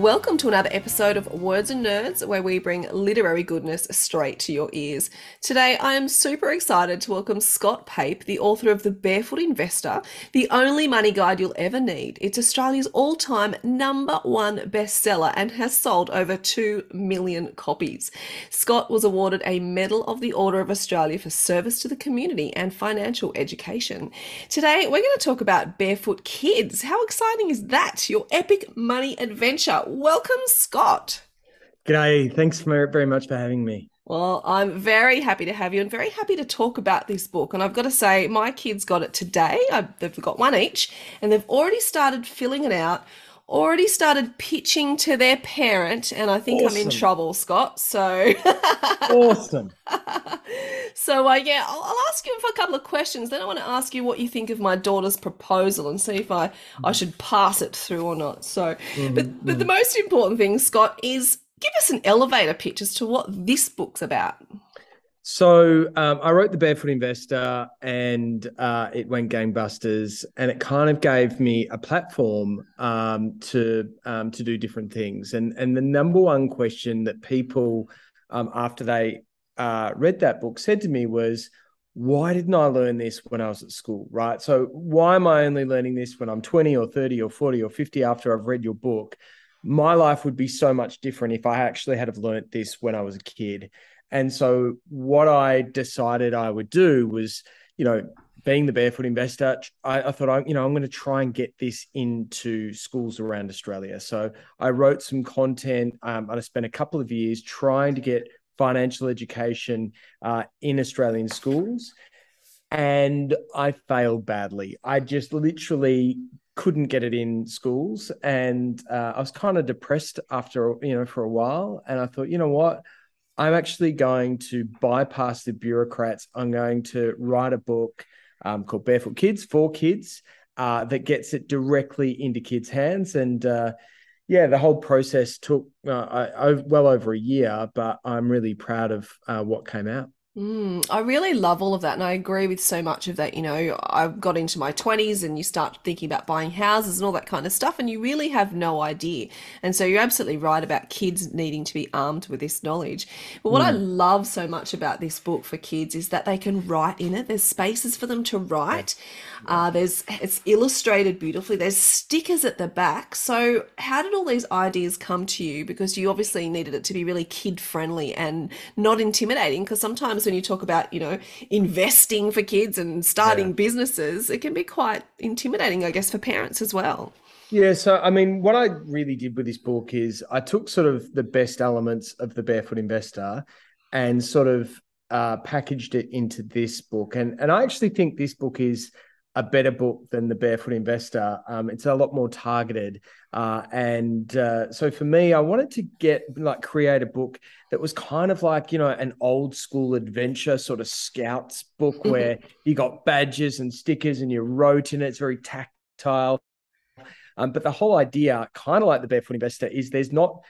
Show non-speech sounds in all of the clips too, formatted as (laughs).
Welcome to another episode of Words and Nerds, where we bring literary goodness straight to your ears. Today, I am super excited to welcome Scott Pape, the author of The Barefoot Investor, the only money guide you'll ever need. It's Australia's all time number one bestseller and has sold over 2 million copies. Scott was awarded a Medal of the Order of Australia for service to the community and financial education. Today, we're going to talk about Barefoot Kids. How exciting is that? Your epic money adventure welcome, Scott. G'day. Thanks very much for having me. Well, I'm very happy to have you and very happy to talk about this book. And I've got to say, my kids got it today. I, they've got one each, and they've already started filling it out already started pitching to their parent, and I think awesome. I'm in trouble, Scott. So (laughs) awesome. so uh, yeah, I'll, I'll, ask you for a couple of questions. Then I want to ask you what you think of my daughter's proposal and see if I I mm-hmm. should pass it through or not. So, mm-hmm. but but the most important thing, Scott, is give us an elevator pitch as to what this book's about. So um, I wrote the Barefoot Investor, and uh, it went gangbusters, and it kind of gave me a platform um, to um, to do different things. And and the number one question that people um, after they uh, read that book said to me was, "Why didn't I learn this when I was at school?" Right. So why am I only learning this when I'm 20 or 30 or 40 or 50 after I've read your book? My life would be so much different if I actually had have learned this when I was a kid. And so what I decided I would do was, you know, being the barefoot investor, I, I thought I, you know, I'm going to try and get this into schools around Australia. So I wrote some content. Um, and I spent a couple of years trying to get financial education uh, in Australian schools, and I failed badly. I just literally couldn't get it in schools, and uh, I was kind of depressed after you know for a while. And I thought, you know what? I'm actually going to bypass the bureaucrats. I'm going to write a book um, called Barefoot Kids for kids uh, that gets it directly into kids' hands. And uh, yeah, the whole process took uh, I, well over a year, but I'm really proud of uh, what came out. Mm, I really love all of that. And I agree with so much of that. You know, I've got into my 20s and you start thinking about buying houses and all that kind of stuff, and you really have no idea. And so you're absolutely right about kids needing to be armed with this knowledge. But what mm. I love so much about this book for kids is that they can write in it, there's spaces for them to write. Uh, there's it's illustrated beautifully. There's stickers at the back. So how did all these ideas come to you? Because you obviously needed it to be really kid friendly and not intimidating. Because sometimes when you talk about you know investing for kids and starting yeah. businesses, it can be quite intimidating, I guess, for parents as well. Yeah, so I mean, what I really did with this book is I took sort of the best elements of the Barefoot Investor and sort of uh, packaged it into this book, and and I actually think this book is a better book than the Barefoot Investor. Um, it's a lot more targeted, uh, and uh, so for me, I wanted to get like create a book that was kind of like you know an old school adventure sort of scouts book mm-hmm. where you got badges and stickers and you wrote in it. It's very tactile. Um, but the whole idea, kind of like the Barefoot Investor, is there's not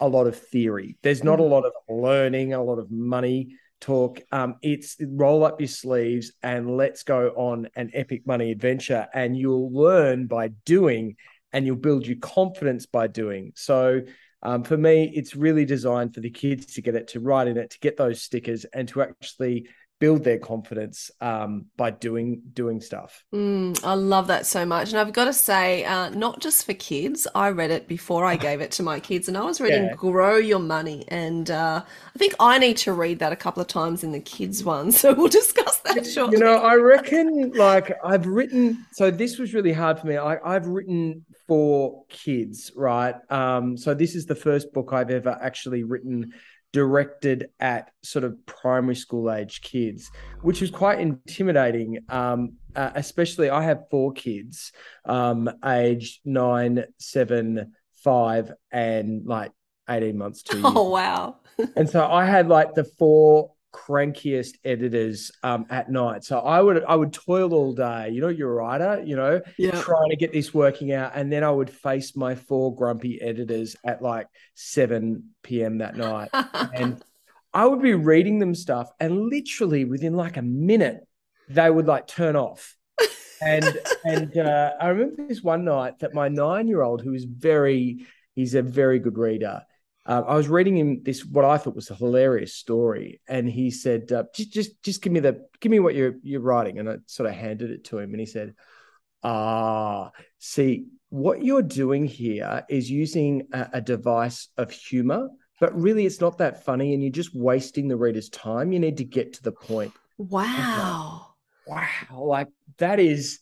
a lot of theory. There's not a mm-hmm. lot of learning, a lot of money talk. Um, it's roll up your sleeves and let's go on an epic money adventure. And you'll learn by doing and you'll build your confidence by doing. So um, for me, it's really designed for the kids to get it, to write in it, to get those stickers and to actually build their confidence um, by doing doing stuff. Mm, I love that so much. And I've got to say, uh, not just for kids, I read it before I gave it to my kids, and I was reading Yeah. Grow Your Money. And uh, I think I need to read that a couple of times in the kids one. (laughs) So we'll discuss that shortly. You know, I reckon like I've written. So this was really hard for me. I, I've written for kids, right? Um, so this is the first book I've ever actually written directed at sort of primary school age kids, which was quite intimidating. Um, uh, especially, I have four kids, um, aged nine, seven, five, and like eighteen months, two (laughs) years. Oh, wow. (laughs) And so I had like the four crankiest editors um, at night. So I would I would toil all day. You know, you're a writer. You know, Yeah. trying to get this working out, and then I would face my four grumpy editors at like seven p.m. that night, (laughs) and I would be reading them stuff, and literally within like a minute, they would like turn off. And (laughs) and uh, I remember this one night that my nine year old, who is very, he's a very good reader. Uh, I was reading him this what I thought was a hilarious story, and he said, uh, "Just, just, just give me the, give me what you're you're writing." And I sort of handed it to him, and he said, "Ah, see, what you're doing here is using a, a device of humor, but really it's not that funny, and you're just wasting the reader's time. You need to get to the point." Wow. Wow, like that is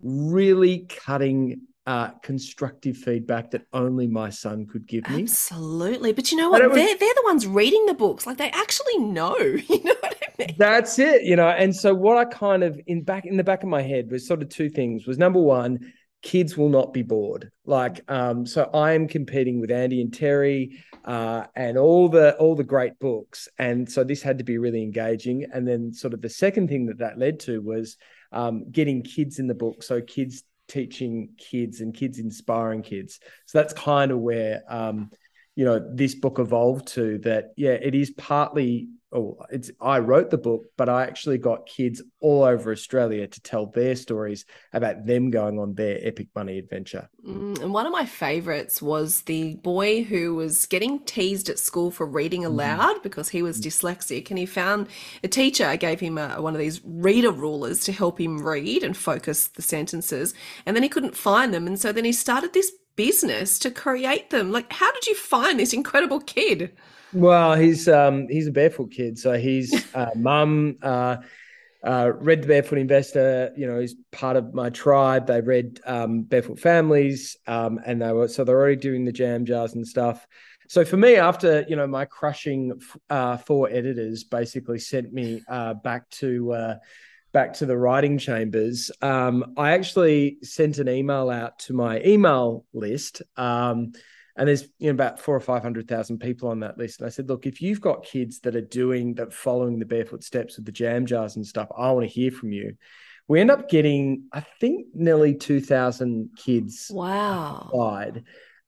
really cutting uh, constructive feedback that only my son could give me. Absolutely. But you know what? was- They're, they're the ones reading the books. Like they actually know. (laughs) You know what I mean? That's it, you know. And so what I kind of in back in the back of my head was sort of two things. Was number one, kids will not be bored. Like, um, so I am competing with Andy and Terry, uh, and all the all the great books, and so this had to be really engaging. And then sort of the second thing that that led to was um, getting kids in the book, so kids teaching kids and kids inspiring kids. So that's kind of where um, you know this book evolved to. That yeah, it is partly oh, it's I wrote the book, but I actually got kids all over Australia to tell their stories about them going on their epic money adventure. Mm, and one of my favorites was the boy who was getting teased at school for reading aloud because he was dyslexic. And he found a teacher gave him a, one of these reader rulers to help him read and focus the sentences. And then he couldn't find them. And so then he started this business to create them. Like, how did you find this incredible kid? Well, he's um he's a barefoot kid, so he's (laughs) uh, mum uh, uh, read the Barefoot Investor. You know, he's part of my tribe. They read um, Barefoot Families, um, and they were so they're already doing the jam jars and stuff. So for me, after you know my crushing uh, four editors basically sent me uh, back to uh, back to the writing chambers, um, I actually sent an email out to my email list. Um, and there's you know about four or five hundred thousand people on that list. And I said, look, if you've got kids that are doing that, following the barefoot steps with the jam jars and stuff, I want to hear from you. We end up getting, I think, nearly two thousand kids Wow. applied,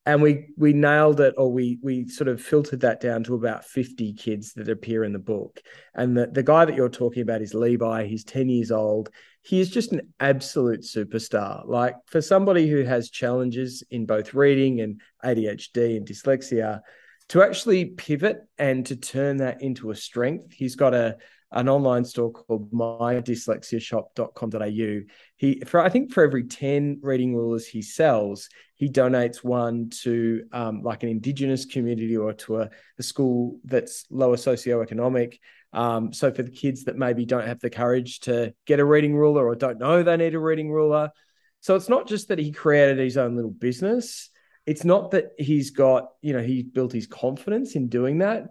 and we we nailed it, or we we sort of filtered that down to about fifty kids that appear in the book. And the the guy that you're talking about is Levi. He's ten years old. He is just an absolute superstar. Like for somebody who has challenges in both reading and ADHD and dyslexia, to actually pivot and to turn that into a strength, he's got a an online store called mydyslexiashop.com.au. He for I think for every 10 reading rulers he sells, he donates one to um, like an indigenous community or to a, a school that's lower socioeconomic. Um, so for the kids that maybe don't have the courage to get a reading ruler or don't know they need a reading ruler. So it's not just that he created his own little business. It's not that he's got, you know, he built his confidence in doing that.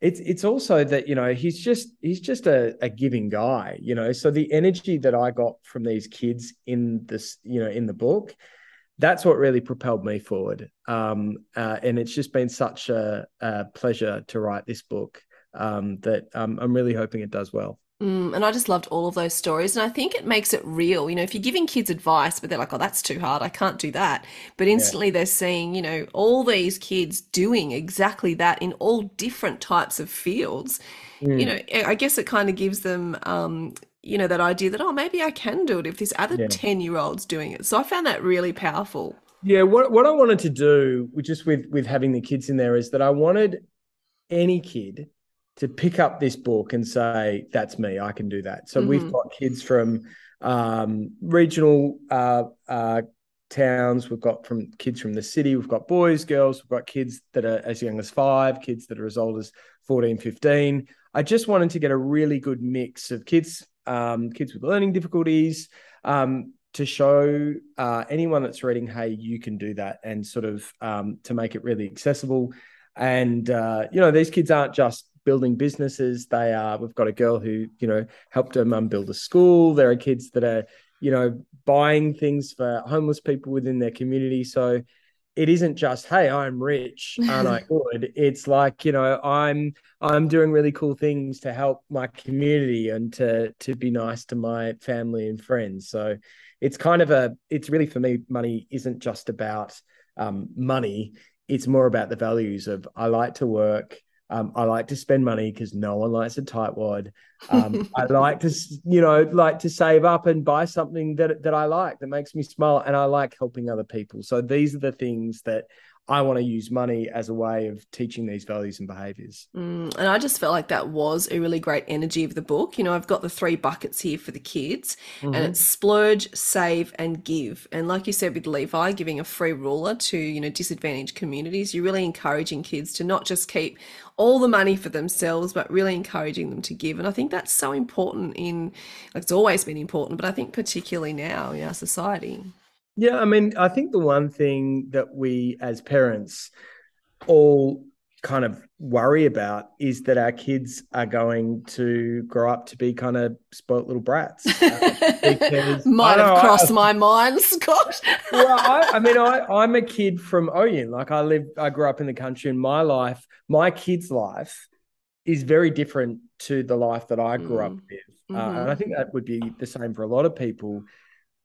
It's it's also that, you know, he's just he's just a, a giving guy, you know. So the energy that I got from these kids in this, you know, in the book, that's what really propelled me forward. Um, uh, and it's just been such a, a pleasure to write this book um, that um, I'm really hoping it does well. Mm, and I just loved all of those stories. And I think it makes it real. You know, if you're giving kids advice, but they're like, oh, that's too hard. I can't do that. But instantly they're seeing, you know, all these kids doing exactly that in all different types of fields. Mm. You know, I guess it kind of gives them, um, you know, that idea that, oh, maybe I can do it if this other Yeah. 10 year old's doing it. So I found that really powerful. Yeah, what what I wanted to do, with just with with having the kids in there, is that I wanted any kid to pick up this book and say, "That's me. I can do that." So mm-hmm. we've got kids from um, regional uh, uh, towns. We've got from kids from the city. We've got boys, girls. We've got kids that are as young as five, kids that are as old as 14, 15. I just wanted to get a really good mix of kids, um, kids with learning difficulties, um, to show uh, anyone that's reading, hey, you can do that, and sort of um, to make it really accessible. And uh, you know, these kids aren't just building businesses. They are. We've got a girl who you know helped her mum build a school. There are kids that are you know buying things for homeless people within their community. So it isn't just hey i'm rich aren't i (laughs) good it's like you know i'm i'm doing really cool things to help my community and to to be nice to my family and friends so it's kind of a it's really for me money isn't just about um, money it's more about the values of i like to work um, I like to spend money because no one likes a tightwad. (laughs) Um, I like to, you know, like to save up and buy something that that I like that makes me smile, and I like helping other people. So these are the things that I want to use money as a way of teaching these values and behaviors. Mm, and I just felt like that was a really great energy of the book. You know, I've got the three buckets here for the kids, mm-hmm. and it's splurge, save, and give. And like you said with Levi, giving a free ruler to, you know, disadvantaged communities, you're really encouraging kids to not just keep all the money for themselves, but really encouraging them to give. And I think that's so important in, like, it's always been important, but I think particularly now in our society. Yeah, I mean, I think the one thing that we as parents all kind of worry about is that our kids are going to grow up to be kind of spoilt little brats. (laughs) Uh, Might have crossed I, my mind, Scott. (laughs) well, I, I mean, I, I'm a kid from Oyen. Like I live, I grew up in the country, and my life, my kid's life, is very different to the life that I grew mm. up with. Mm-hmm. Uh, and I think that would be the same for a lot of people.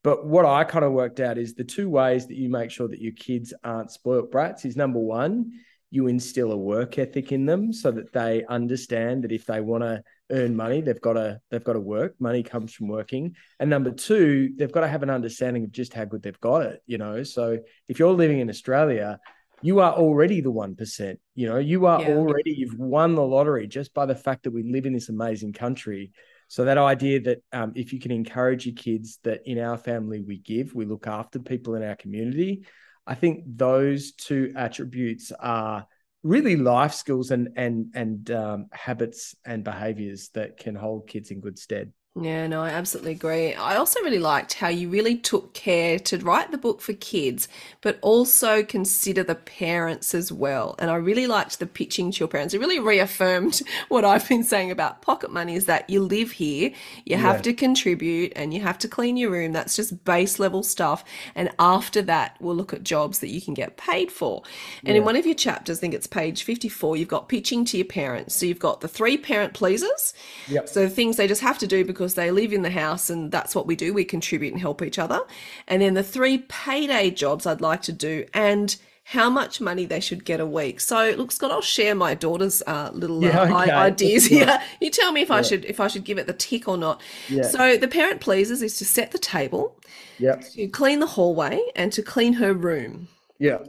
But what I kind of worked out is the two ways that you make sure that your kids aren't spoilt brats is number one, you instill a work ethic in them so that they understand that if they want to earn money, they've got to they've got to work. Money comes from working. And number two, they've got to have an understanding of just how good they've got it. You know, so if you're living in Australia, you are already the one percent. You know, you are yeah. already you've won the lottery just by the fact that we live in this amazing country. So that idea that um, if you can encourage your kids that in our family we give, we look after people in our community. I think those two attributes are really life skills and and and um, habits and behaviors that can hold kids in good stead. Yeah, no, I absolutely agree. I also really liked how you really took care to write the book for kids, but also consider the parents as well. And I really liked the pitching to your parents. It really reaffirmed (laughs) what I've been saying about pocket money is that you live here, you have yeah. to contribute and you have to clean your room. That's just base level stuff. And after that, we'll look at jobs that you can get paid for. And yeah. in one of your chapters, I think it's page 54, you've got pitching to your parents. So you've got the three parent pleasers. Yep. So things they just have to do because because they live in the house and that's what we do. We contribute and help each other. And then the three payday jobs I'd like to do and how much money they should get a week. So, look, Scott, I'll share my daughter's uh, little yeah, uh, okay. ideas (laughs) here. You tell me if yeah. I should if I should give it the tick or not. Yeah. So, the parent pleases is to set the table, yeah, to clean the hallway, and to clean her room. Yeah.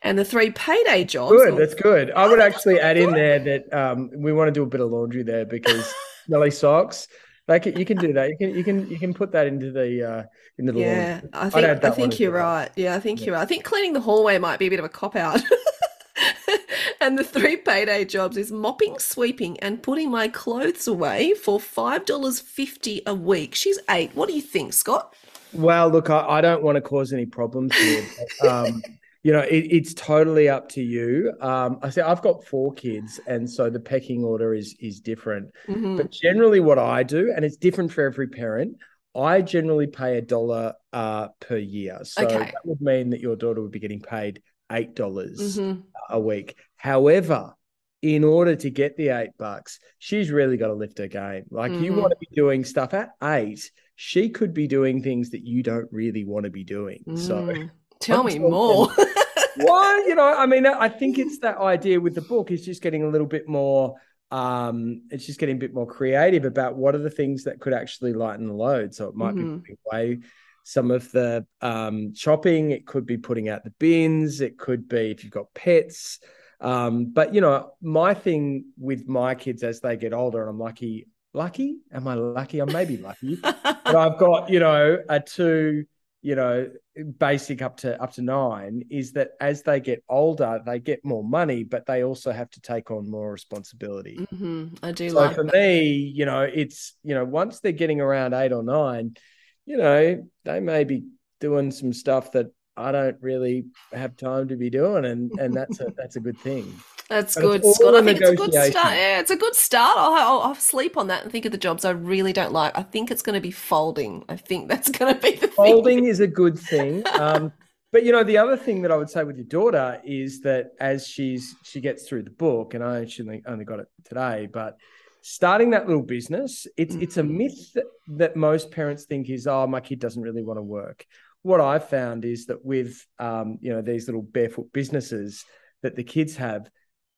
And the three payday jobs. Good, that's good. I would actually add in there that um, we want to do a bit of laundry there because (laughs) smelly socks like you can do that. You can you can you can put that into the uh into the yeah. I think I think you're right. Yeah, I think yeah. you're right. I think cleaning the hallway might be a bit of a cop out. (laughs) and the three payday jobs is mopping, sweeping, and putting my clothes away for five dollars fifty a week. She's eight. What do you think, Scott? Well, look, I, I don't want to cause any problems here. But, um, (laughs) you know, it, it's totally up to you. Um, I say I've got four kids, and so the pecking order is is different. Mm-hmm. But generally, what I do, and it's different for every parent, I generally pay a dollar uh, per year. So okay. that would mean that your daughter would be getting paid eight dollars mm-hmm. a week. However, in order to get the eight bucks, she's really got to lift her game. Like mm-hmm. you want to be doing stuff at eight, she could be doing things that you don't really want to be doing. Mm. So Tell me more. (laughs) well, you know, I mean, I think it's that idea with the book is just getting a little bit more. Um, it's just getting a bit more creative about what are the things that could actually lighten the load. So it might mm-hmm. be putting away some of the um, shopping. It could be putting out the bins. It could be if you've got pets. Um, but you know, my thing with my kids as they get older, and I'm lucky, lucky. Am I lucky? I may be lucky, (laughs) but I've got you know a two, you know, basic up to up to nine. Is that as they get older, they get more money, but they also have to take on more responsibility. hmm I do So like for that. me, you know, it's you know, once they're getting around eight or nine, you know, they may be doing some stuff that I don't really have time to be doing, and and that's a (laughs) that's a good thing. That's But good, Scott. I think it's a good start. Yeah, it's a good start. I'll, I'll, I'll sleep on that and think of the jobs I really don't like. I think it's going to be folding. I think that's (laughs) going to be the thing. Folding is a good thing. Um, but you know, the other thing that I would say with your daughter is that as she's she gets through the book, and I actually only got it today, but starting that little business, it's it's a myth that, that most parents think is, oh, my kid doesn't really want to work. What I've found is that with um, you know these little barefoot businesses that the kids have,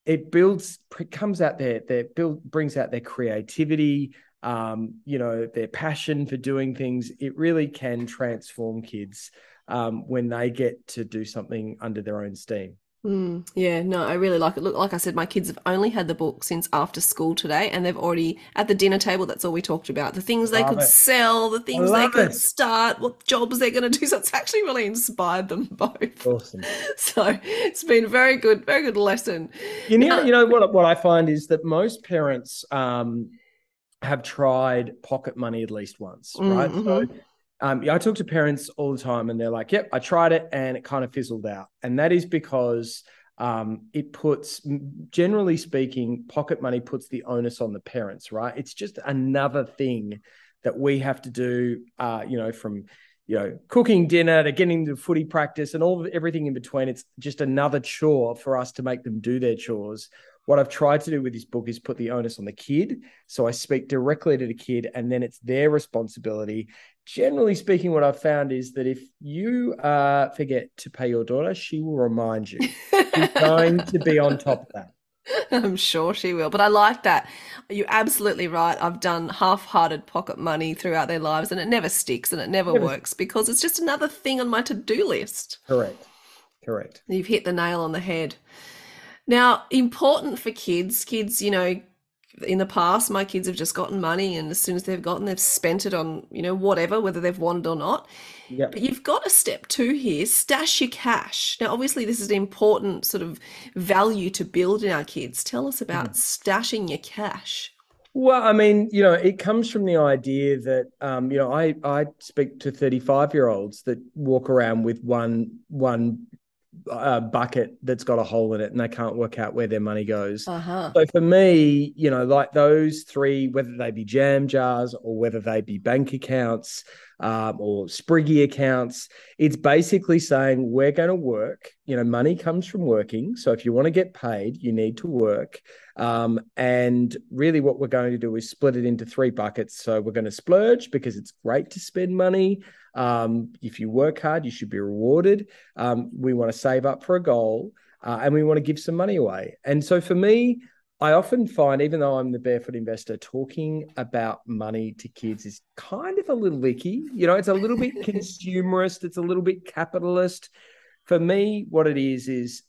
it builds comes out their their build brings out their creativity um, you know their passion for doing things. It really can transform kids um, when they get to do something under their own steam Mm, yeah, no, I really like it. Look, like I said, my kids have only had the book since after school today, and they've already at the dinner table. That's all we talked about: the things they Love could it. sell, the things they could it. start, what jobs they're going (laughs) to do. So it's actually really inspired them (laughs) both. awesome (laughs) So it's been a very good, very good lesson. you know you know what what i find is that most parents um, have tried pocket money at least once Mm, right mhm. so um, yeah, I talk to parents all the time, and they're like, "Yep, I tried it, and it kind of fizzled out." And that is because um, it puts, generally speaking, pocket money puts the onus on the parents. Right? It's just another thing that we have to do. Uh, you know, from you know cooking dinner to getting to footy practice and all everything in between. It's just another chore for us to make them do their chores. What I've tried to do with this book is put the onus on the kid. So I speak directly to the kid, and then it's their responsibility generally speaking, what I've found is that if you uh, forget to pay your daughter, she will remind you. She's (laughs) going to be on top of that. I'm sure she will. But I like that. You're absolutely right. I've done half-hearted pocket money throughout their lives, and it never sticks and it never Never- works because it's just another thing on my to-do list. Correct. Correct. You've hit the nail on the head. Now, important for kids, kids, you know, in the past, my kids have just gotten money, and as soon as they've gotten, they've spent it on, you know, whatever, whether they've wanted or not. Yep. But you've got a step two here stash your cash. Now, obviously, this is an important sort of value to build in our kids. Tell us about stashing your cash. Well, I mean, you know, it comes from the idea that, um, you know, I I speak to thirty five year olds that walk around with one one uh, bucket that's got a hole in it, and they can't work out where their money goes. Uh huh. So for me, you know, like those three, whether they be jam jars or whether they be bank accounts um, or spriggy accounts, it's basically saying we're going to work. You know, money comes from working. So if you want to get paid, you need to work. Um, and really, what we're going to do is split it into three buckets. So we're going to splurge because it's great to spend money. Um, if you work hard, you should be rewarded. Um, we want to save up for a goal uh, and we want to give some money away. And so for me, I often find, even though I'm the barefoot investor, talking about money to kids is kind of a little icky. You know, it's a little bit (laughs) consumerist, it's a little bit capitalist. For me, what it is, is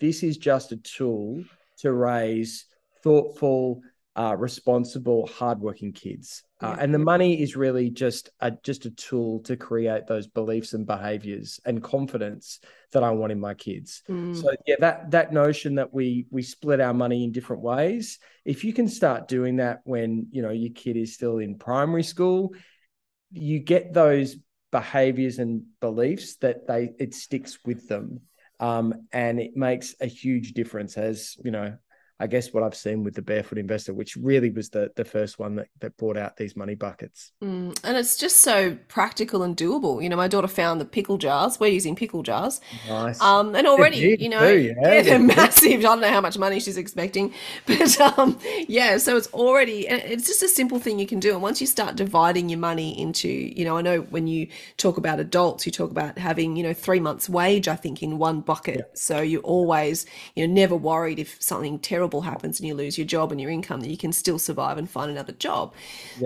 this is just a tool to raise thoughtful, uh, responsible, hardworking kids. Uh, Yeah. and the money is really just a just a tool to create those beliefs and behaviors and confidence that I want in my kids. Mm. So yeah, that that notion that we we split our money in different ways. If you can start doing that when you know your kid is still in primary school, you get those behaviors and beliefs that they it sticks with them, um, and it makes a huge difference. As you know, I guess what I've seen with the barefoot investor, which really was the the first one that that brought out these money buckets. Mm, and it's just so practical and doable. You know, my daughter found the pickle jars. We're using pickle jars. Nice. Um, and already, big you know, too, (laughs) yeah. yeah, they're massive. I don't know how much money she's expecting, (laughs) but um, yeah, so it's already, it's just a simple thing you can do. And once you start dividing your money into, you know, I know when you talk about adults, you talk about having, you know, three months' wage, I think, in one bucket. So you're always, you know, never worried if something terrible horrible happens and you lose your job and your income, that you can still survive and find another job.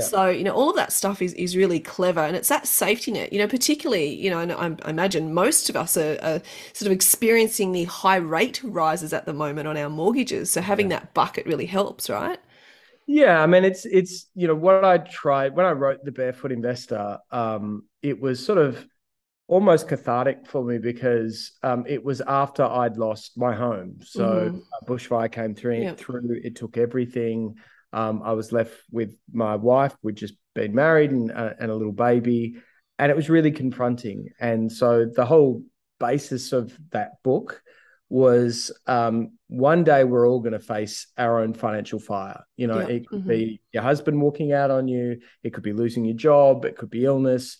So, you know, all of that stuff is, is really clever. And it's that safety net, you know, particularly, you know, and I, I imagine most of us are, are sort of experiencing the high rate rises at the moment on our mortgages. So having that bucket really helps, right? Yeah, I mean it's it's you know what I tried when I wrote the Barefoot Investor. Um, it was sort of almost cathartic for me because um, it was after I'd lost my home. So hmm a bushfire came through. Yep. Through it took everything. Um, I was left with my wife. We'd just been married and uh, and a little baby, and it was really confronting. And so the whole basis of that book was um, one day we're all going to face our own financial fire. You know, it could hmm be your husband walking out on you, it could be losing your job, it could be illness.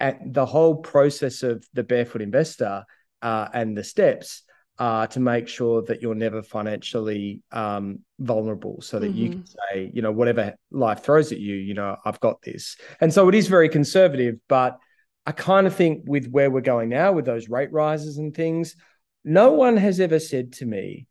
And the whole process of the barefoot investor uh, and the steps are to make sure that you're never financially um, vulnerable so that you hmm can say, you know, whatever life throws at you, you know, I've got this. And so it is very conservative, but I kind of think with where we're going now with those rate rises and things, no one has ever said to me,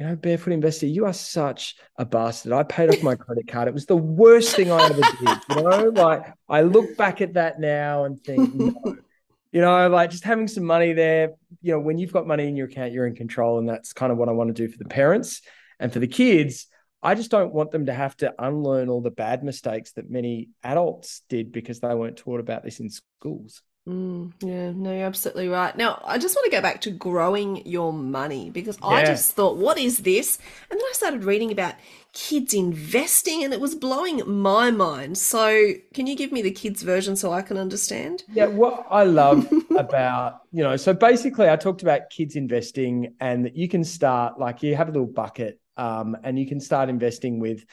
you know, barefoot investor, you are such a bastard. I paid off my credit card. It was the worst thing I ever did. You know, like I look back at that now and think, no. (laughs) you know, like just having some money there, you know, when you've got money in your account, you're in control. And that's kind of what I want to do for the parents and for the kids. I just don't want them to have to unlearn all the bad mistakes that many adults did because they weren't taught about this in schools. Mm, yeah, no, you're absolutely right. Now, I just want to go back to growing your money because I just thought, what is this? And then I started reading about kids investing and it was blowing my mind. So, can you give me the kids' version so I can understand? Yeah, what I love (laughs) about, you know, so basically I talked about kids investing and that you can start like you have a little bucket um, and you can start investing with,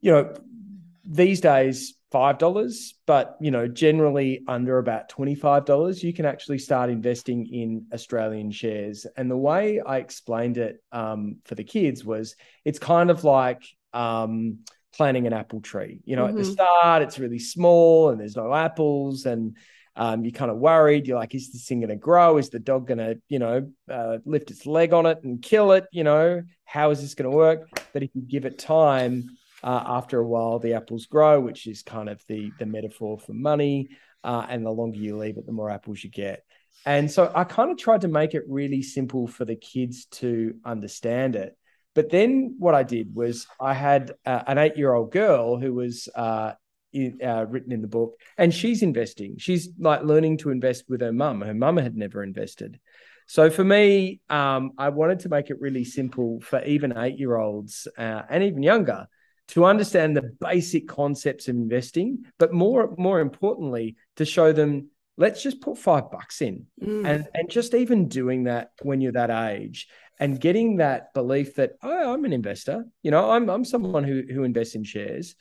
you know, these days five dollars, but you know, generally under about twenty-five dollars, you can actually start investing in Australian shares. And the way I explained it um, for the kids was, it's kind of like um, planting an apple tree. You know, at the hmm start, it's really small and there's no apples, and um, you're kind of worried. You're like, is this thing going to grow? Is the dog going to, you know, uh, lift its leg on it and kill it? You know, how is this going to work? But if you give it time, uh, after a while, the apples grow, which is kind of the the metaphor for money. Uh, and the longer you leave it, the more apples you get. And so I kind of tried to make it really simple for the kids to understand it. But then what I did was I had uh, an eight year old girl who was uh, in, uh, written in the book, and she's investing. She's like learning to invest with her mum. Her mum had never invested. So for me, um, I wanted to make it really simple for even eight year olds uh, and even younger to understand the basic concepts of investing, but more more importantly, to show them let's just put five bucks in, Mm, and and just even doing that when you're that age and getting that belief that oh, I'm an investor, you know, I'm I'm someone who who invests in shares.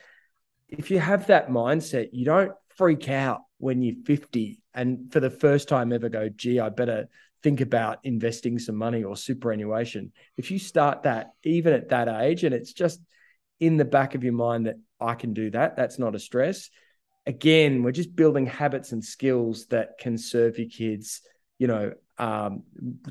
If you have that mindset, you don't freak out when you're 50 and for the first time ever go, gee, I better think about investing some money or superannuation. If you start that even at that age, and it's just in the back of your mind that I can do that, that's not a stress. Again, we're just building habits and skills that can serve your kids, you know, um,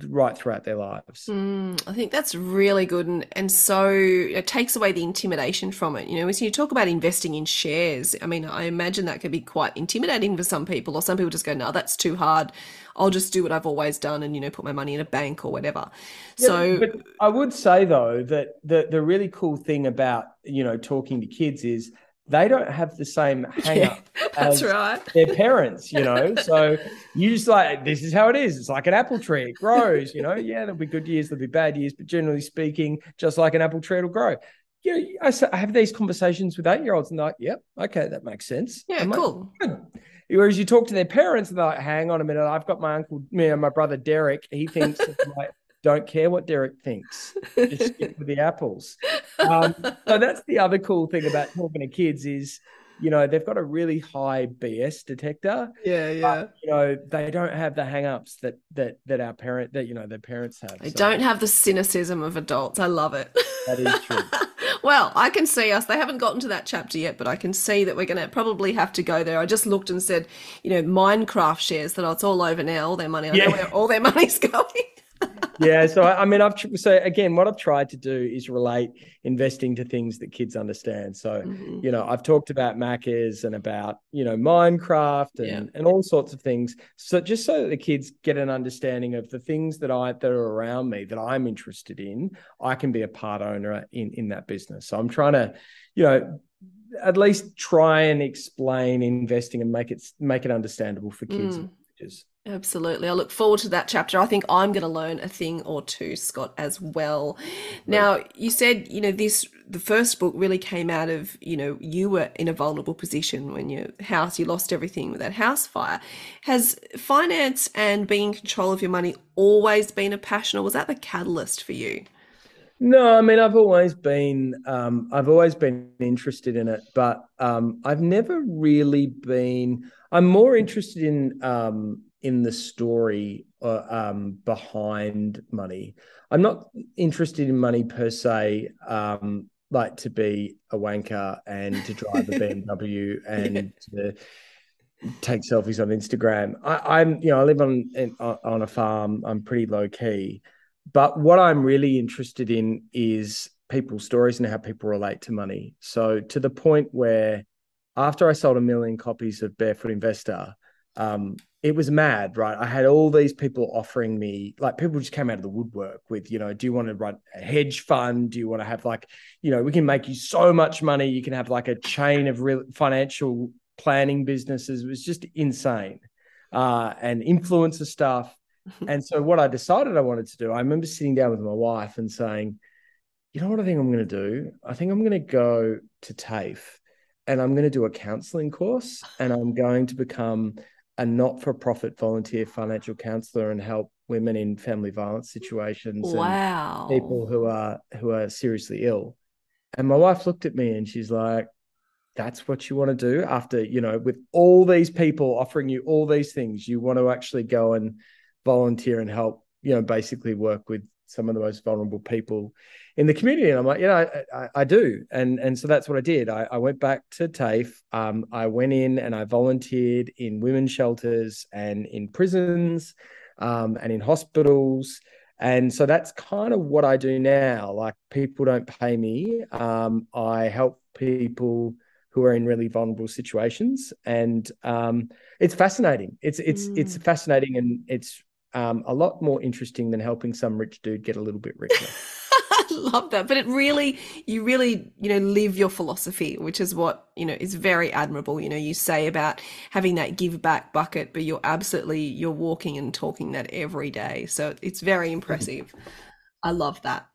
right throughout their lives. mm, I think that's really good, and and so it takes away the intimidation from it. You know, when you talk about investing in shares, I mean, I imagine that could be quite intimidating for some people, or some people just go, "No, that's too hard. I'll just do what I've always done, and you know, put my money in a bank or whatever." Yeah, So, but I would say though that the the really cool thing about you know talking to kids is they don't have the same hang (laughs) yeah, up that's right. their parents, you know. So you just like this is how it is. It's like an apple tree, it grows, you know. Yeah, there'll be good years, there'll be bad years, but generally speaking, just like an apple tree, it'll grow. You know, I, I have these conversations with eight year olds, and they're like, "Yep, okay, that makes sense." Yeah, I'm like, cool. Good. Whereas you talk to their parents, and they're like, "Hang on a minute, I've got my uncle, me and my brother Derek. He thinks like, don't care what Derek thinks. Just stick with the apples." Um, so (laughs) that's the other cool thing about talking to kids is, you know, they've got a really high BS detector, Yeah, yeah. but you know, they don't have the hang-ups that that that our parent that you know their parents have. They So don't have the cynicism of adults. I love it. that is true. (laughs) Well, I can see us. They haven't gotten to that chapter yet, but I can see that we're going to probably have to go there. I just looked and said, you know, Minecraft shares that oh, it's all over now, all their money. I know Yeah. where all their (laughs) money's going. Yeah. So I, I mean, I've so again, what I've tried to do is relate investing to things that kids understand. So Mhm. you know, I've talked about Macca's and about you know Minecraft and Yeah. and all sorts of things. So just so that the kids get an understanding of the things that I that are around me that I'm interested in, I can be a part owner in in that business. So I'm trying to, you know. At least try and explain investing and make it make it understandable for kids. Mm. Absolutely. I look forward to that chapter. I think I'm going to learn a thing or two, Scott, as well. Now, you said, you know, this, the first book really came out of, you know, you were in a vulnerable position when your house, you lost everything with that house fire. Has finance and being in control of your money always been a passion, or was that the catalyst for you? No, I mean I've always been um, I've always been interested in it, but um, I've never really been. I'm more interested in um, in the story uh, um, behind money. I'm not interested in money per se, um, like to be a wanker and to drive a (laughs) BMW and to take selfies on Instagram. I, I'm you know I live on in, on a farm. I'm pretty low key. But what I'm really interested in is people's stories and how people relate to money. So to the point where after I sold a million copies of Barefoot Investor, um, it was mad, right? I had all these people offering me, like people just came out of the woodwork with, you know, do you want to run a hedge fund? Do you want to have like, you know, we can make you so much money. You can have like a chain of real financial planning businesses. It was just insane. Uh, and influencer stuff. (laughs) And so what I decided I wanted to do, I remember sitting down with my wife and saying, you know what I think I'm going to do? I think I'm going to go to TAFE and I'm going to do a counseling course and I'm going to become a not-for-profit volunteer financial counselor and help women in family violence situations Wow. and people who are who are seriously ill. And my wife looked at me and she's like, that's what you want to do after, you know, with all these people offering you all these things, you want to actually go and volunteer and help, you know, basically work with some of the most vulnerable people in the community. And I'm like, yeah, I, I, I do. And and so that's what I did. I, I went back to TAFE. Um, I went in and I volunteered in women's shelters and in prisons um, and in hospitals. And so that's kind of what I do now. Like people don't pay me. Um, I help people who are in really vulnerable situations, and um, it's fascinating. It's it's it's fascinating, and it's um, a lot more interesting than helping some rich dude get a little bit richer. (laughs) I love that. But it really, you really, you know, live your philosophy, which is what, you know, is very admirable. You know, you say about having that give back bucket, but you're absolutely, you're walking and talking that every day. So it's very impressive. I love that.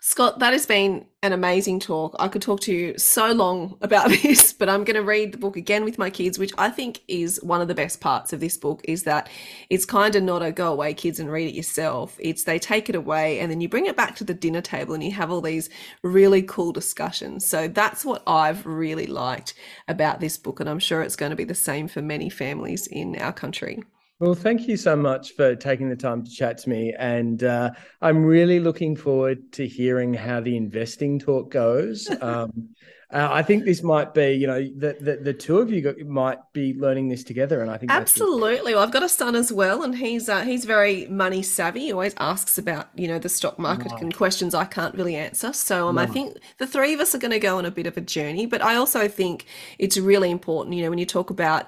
Scott, that has been an amazing talk. I could talk to you so long (laughs) about this, but I'm going to read the book again with my kids, which I think is one of the best parts of this book is that it's kind of not a go away kids and read it yourself. It's they take it away and then you bring it back to the dinner table and you have all these really cool discussions. So that's what I've really liked about this book and I'm sure it's going to be the same for many families in our country. Well, thank you so much for taking the time to chat to me. And uh, I'm really looking forward to hearing how the investing talk goes. (laughs) Um, uh, I think this might be, you know, the, the, the two of you got, might be learning this together. And I think Absolutely. Well, I've got a son as well, and he's uh, he's very money savvy. He always asks about you know the stock market and questions I can't really answer. So um, I think the three of us are going to go on a bit of a journey. But I also think it's really important, you know, when you talk about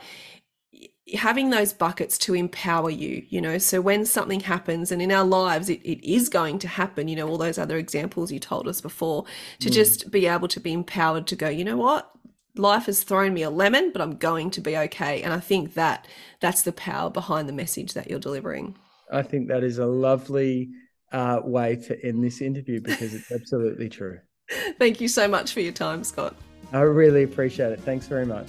having those buckets to empower you you know so when something happens and in our lives it, it is going to happen you know all those other examples you told us before to just be able to be empowered to go you know what life has thrown me a lemon but i'm going to be okay and i think that that's the power behind the message that you're delivering I think that is a lovely uh, way to end this interview because it's absolutely true. (laughs) thank you so much for your time scott I really appreciate it. Thanks very much.